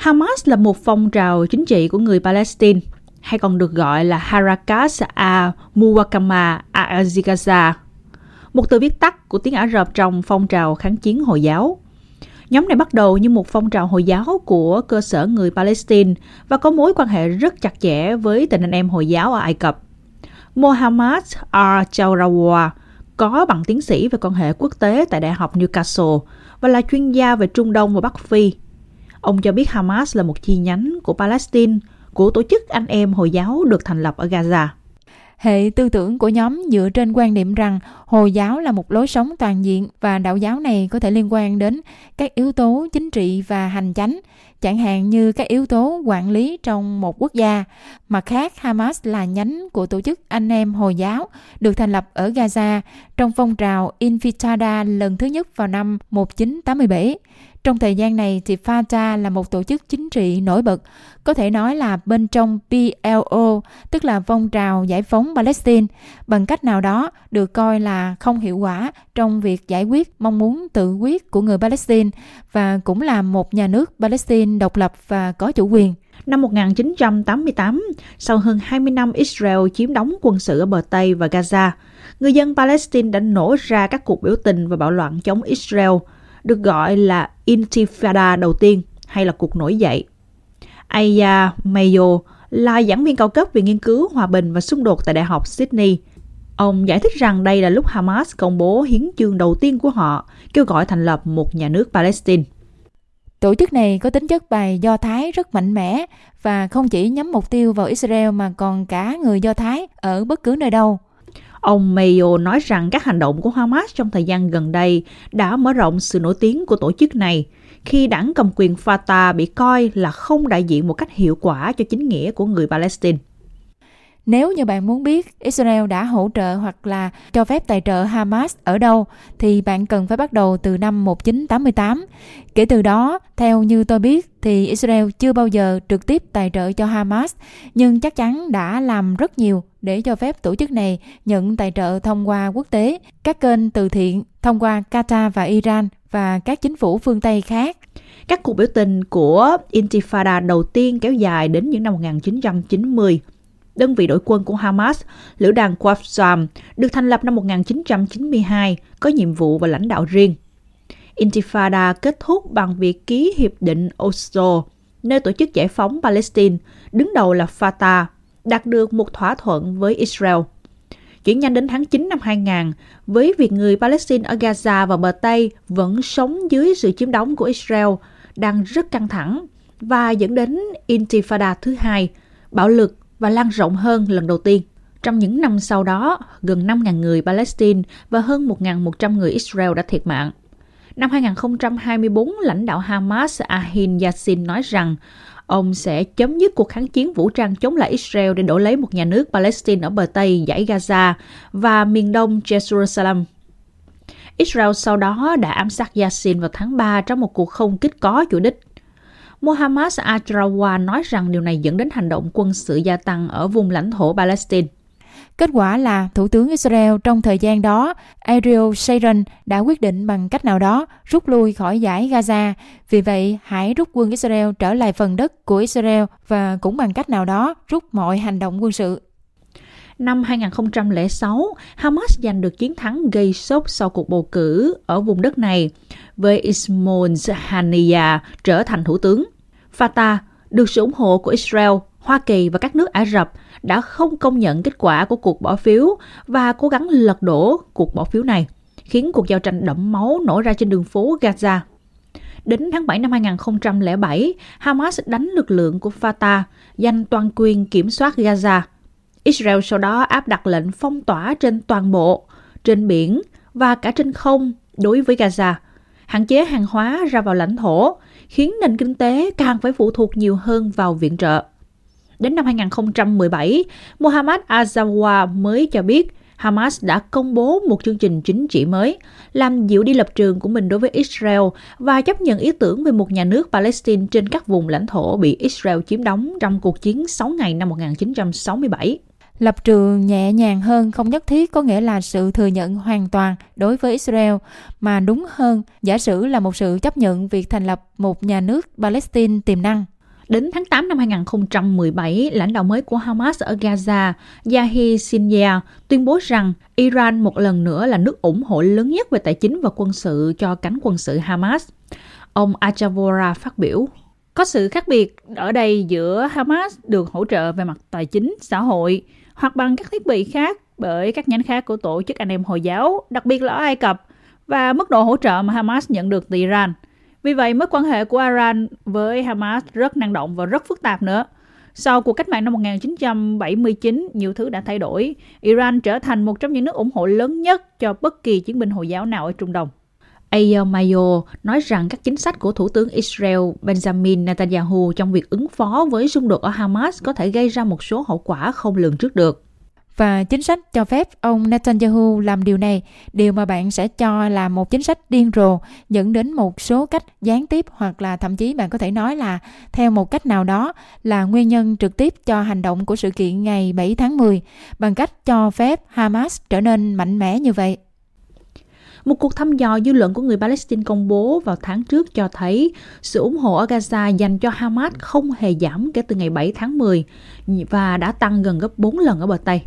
Hamas là một phong trào chính trị của người Palestine, hay còn được gọi là Harakat al-Muwakama al-Gaza, một từ viết tắt của tiếng Ả Rập trong phong trào kháng chiến Hồi giáo. Nhóm này bắt đầu như một phong trào Hồi giáo của cơ sở người Palestine và có mối quan hệ rất chặt chẽ với tình anh em Hồi giáo ở Ai Cập. Mohammad al-Jawrawa có bằng tiến sĩ về quan hệ quốc tế tại Đại học Newcastle và là chuyên gia về Trung Đông và Bắc Phi. Ông cho biết Hamas là một chi nhánh của Palestine, của tổ chức anh em Hồi giáo được thành lập ở Gaza. Hệ tư tưởng của nhóm dựa trên quan điểm rằng Hồi giáo là một lối sống toàn diện và đạo giáo này có thể liên quan đến các yếu tố chính trị và hành chánh, chẳng hạn như các yếu tố quản lý trong một quốc gia. Mặt khác, Hamas là nhánh của tổ chức anh em Hồi giáo được thành lập ở Gaza trong phong trào Intifada lần thứ nhất vào năm 1987. Trong thời gian này thì Fatah là một tổ chức chính trị nổi bật, có thể nói là bên trong PLO, tức là phong trào giải phóng Palestine, bằng cách nào đó được coi là không hiệu quả trong việc giải quyết mong muốn tự quyết của người Palestine và cũng là một nhà nước Palestine độc lập và có chủ quyền. Năm 1988, sau hơn 20 năm Israel chiếm đóng quân sự ở bờ Tây và Gaza, người dân Palestine đã nổ ra các cuộc biểu tình và bạo loạn chống Israel – được gọi là Intifada đầu tiên hay là cuộc nổi dậy. Aya Mayo là giảng viên cao cấp về nghiên cứu hòa bình và xung đột tại Đại học Sydney. Ông giải thích rằng đây là lúc Hamas công bố hiến chương đầu tiên của họ, kêu gọi thành lập một nhà nước Palestine. Tổ chức này có tính chất bài Do Thái rất mạnh mẽ và không chỉ nhắm mục tiêu vào Israel mà còn cả người Do Thái ở bất cứ nơi đâu. Ông Mayo nói rằng các hành động của Hamas trong thời gian gần đây đã mở rộng sự nổi tiếng của tổ chức này khi đảng cầm quyền Fatah bị coi là không đại diện một cách hiệu quả cho chính nghĩa của người Palestine. Nếu như bạn muốn biết Israel đã hỗ trợ hoặc là cho phép tài trợ Hamas ở đâu thì bạn cần phải bắt đầu từ năm 1988. Kể từ đó, theo như tôi biết thì Israel chưa bao giờ trực tiếp tài trợ cho Hamas, nhưng chắc chắn đã làm rất nhiều để cho phép tổ chức này nhận tài trợ thông qua quốc tế, các kênh từ thiện thông qua Qatar và Iran và các chính phủ phương Tây khác. Các cuộc biểu tình của Intifada đầu tiên kéo dài đến những năm 1990 đơn vị đội quân của Hamas, lữ đoàn Qassam, được thành lập năm 1992, có nhiệm vụ và lãnh đạo riêng. Intifada kết thúc bằng việc ký Hiệp định Oslo, nơi tổ chức giải phóng Palestine, đứng đầu là Fatah, đạt được một thỏa thuận với Israel. Chuyển nhanh đến tháng 9 năm 2000, với việc người Palestine ở Gaza và bờ Tây vẫn sống dưới sự chiếm đóng của Israel đang rất căng thẳng và dẫn đến Intifada thứ hai, bạo lực và lan rộng hơn lần đầu tiên. Trong những năm sau đó, gần 5.000 người Palestine và hơn 1.100 người Israel đã thiệt mạng. Năm 2024, lãnh đạo Hamas Ahin Yassin nói rằng ông sẽ chấm dứt cuộc kháng chiến vũ trang chống lại Israel để đổi lấy một nhà nước Palestine ở bờ Tây giải Gaza và miền đông Jerusalem. Israel sau đó đã ám sát Yassin vào tháng 3 trong một cuộc không kích có chủ đích. Mohammad Atrawa nói rằng điều này dẫn đến hành động quân sự gia tăng ở vùng lãnh thổ Palestine. Kết quả là Thủ tướng Israel trong thời gian đó, Ariel Sharon đã quyết định bằng cách nào đó rút lui khỏi giải Gaza. Vì vậy, hãy rút quân Israel trở lại phần đất của Israel và cũng bằng cách nào đó rút mọi hành động quân sự. Năm 2006, Hamas giành được chiến thắng gây sốc sau cuộc bầu cử ở vùng đất này, với Ismail Haniyeh trở thành thủ tướng. Fatah được sự ủng hộ của Israel, Hoa Kỳ và các nước Ả Rập đã không công nhận kết quả của cuộc bỏ phiếu và cố gắng lật đổ cuộc bỏ phiếu này, khiến cuộc giao tranh đẫm máu nổ ra trên đường phố Gaza. Đến tháng 7 năm 2007, Hamas đánh lực lượng của Fatah, giành toàn quyền kiểm soát Gaza. Israel sau đó áp đặt lệnh phong tỏa trên toàn bộ, trên biển và cả trên không đối với Gaza, hạn chế hàng hóa ra vào lãnh thổ, khiến nền kinh tế càng phải phụ thuộc nhiều hơn vào viện trợ. Đến năm 2017, Mohammad Azawa mới cho biết Hamas đã công bố một chương trình chính trị mới, làm dịu đi lập trường của mình đối với Israel và chấp nhận ý tưởng về một nhà nước Palestine trên các vùng lãnh thổ bị Israel chiếm đóng trong cuộc chiến 6 ngày năm 1967. Lập trường nhẹ nhàng hơn không nhất thiết có nghĩa là sự thừa nhận hoàn toàn đối với Israel, mà đúng hơn giả sử là một sự chấp nhận việc thành lập một nhà nước Palestine tiềm năng. Đến tháng 8 năm 2017, lãnh đạo mới của Hamas ở Gaza, Yahya Sinwar, tuyên bố rằng Iran một lần nữa là nước ủng hộ lớn nhất về tài chính và quân sự cho cánh quân sự Hamas. Ông Achavora phát biểu, có sự khác biệt ở đây giữa Hamas được hỗ trợ về mặt tài chính, xã hội hoặc bằng các thiết bị khác bởi các nhánh khác của tổ chức anh em Hồi giáo, đặc biệt là ở Ai Cập, và mức độ hỗ trợ mà Hamas nhận được từ Iran. Vì vậy, mối quan hệ của Iran với Hamas rất năng động và rất phức tạp nữa. Sau cuộc cách mạng năm 1979, nhiều thứ đã thay đổi. Iran trở thành một trong những nước ủng hộ lớn nhất cho bất kỳ chiến binh Hồi giáo nào ở Trung Đông. Eyal Mayo nói rằng các chính sách của Thủ tướng Israel Benjamin Netanyahu trong việc ứng phó với xung đột ở Hamas có thể gây ra một số hậu quả không lường trước được. Và chính sách cho phép ông Netanyahu làm điều này, điều mà bạn sẽ cho là một chính sách điên rồ, dẫn đến một số cách gián tiếp hoặc là thậm chí bạn có thể nói là theo một cách nào đó là nguyên nhân trực tiếp cho hành động của sự kiện ngày 7 tháng 10 bằng cách cho phép Hamas trở nên mạnh mẽ như vậy. Một cuộc thăm dò dư luận của người Palestine công bố vào tháng trước cho thấy sự ủng hộ ở Gaza dành cho Hamas không hề giảm kể từ ngày 7 tháng 10 và đã tăng gần gấp 4 lần ở bờ Tây.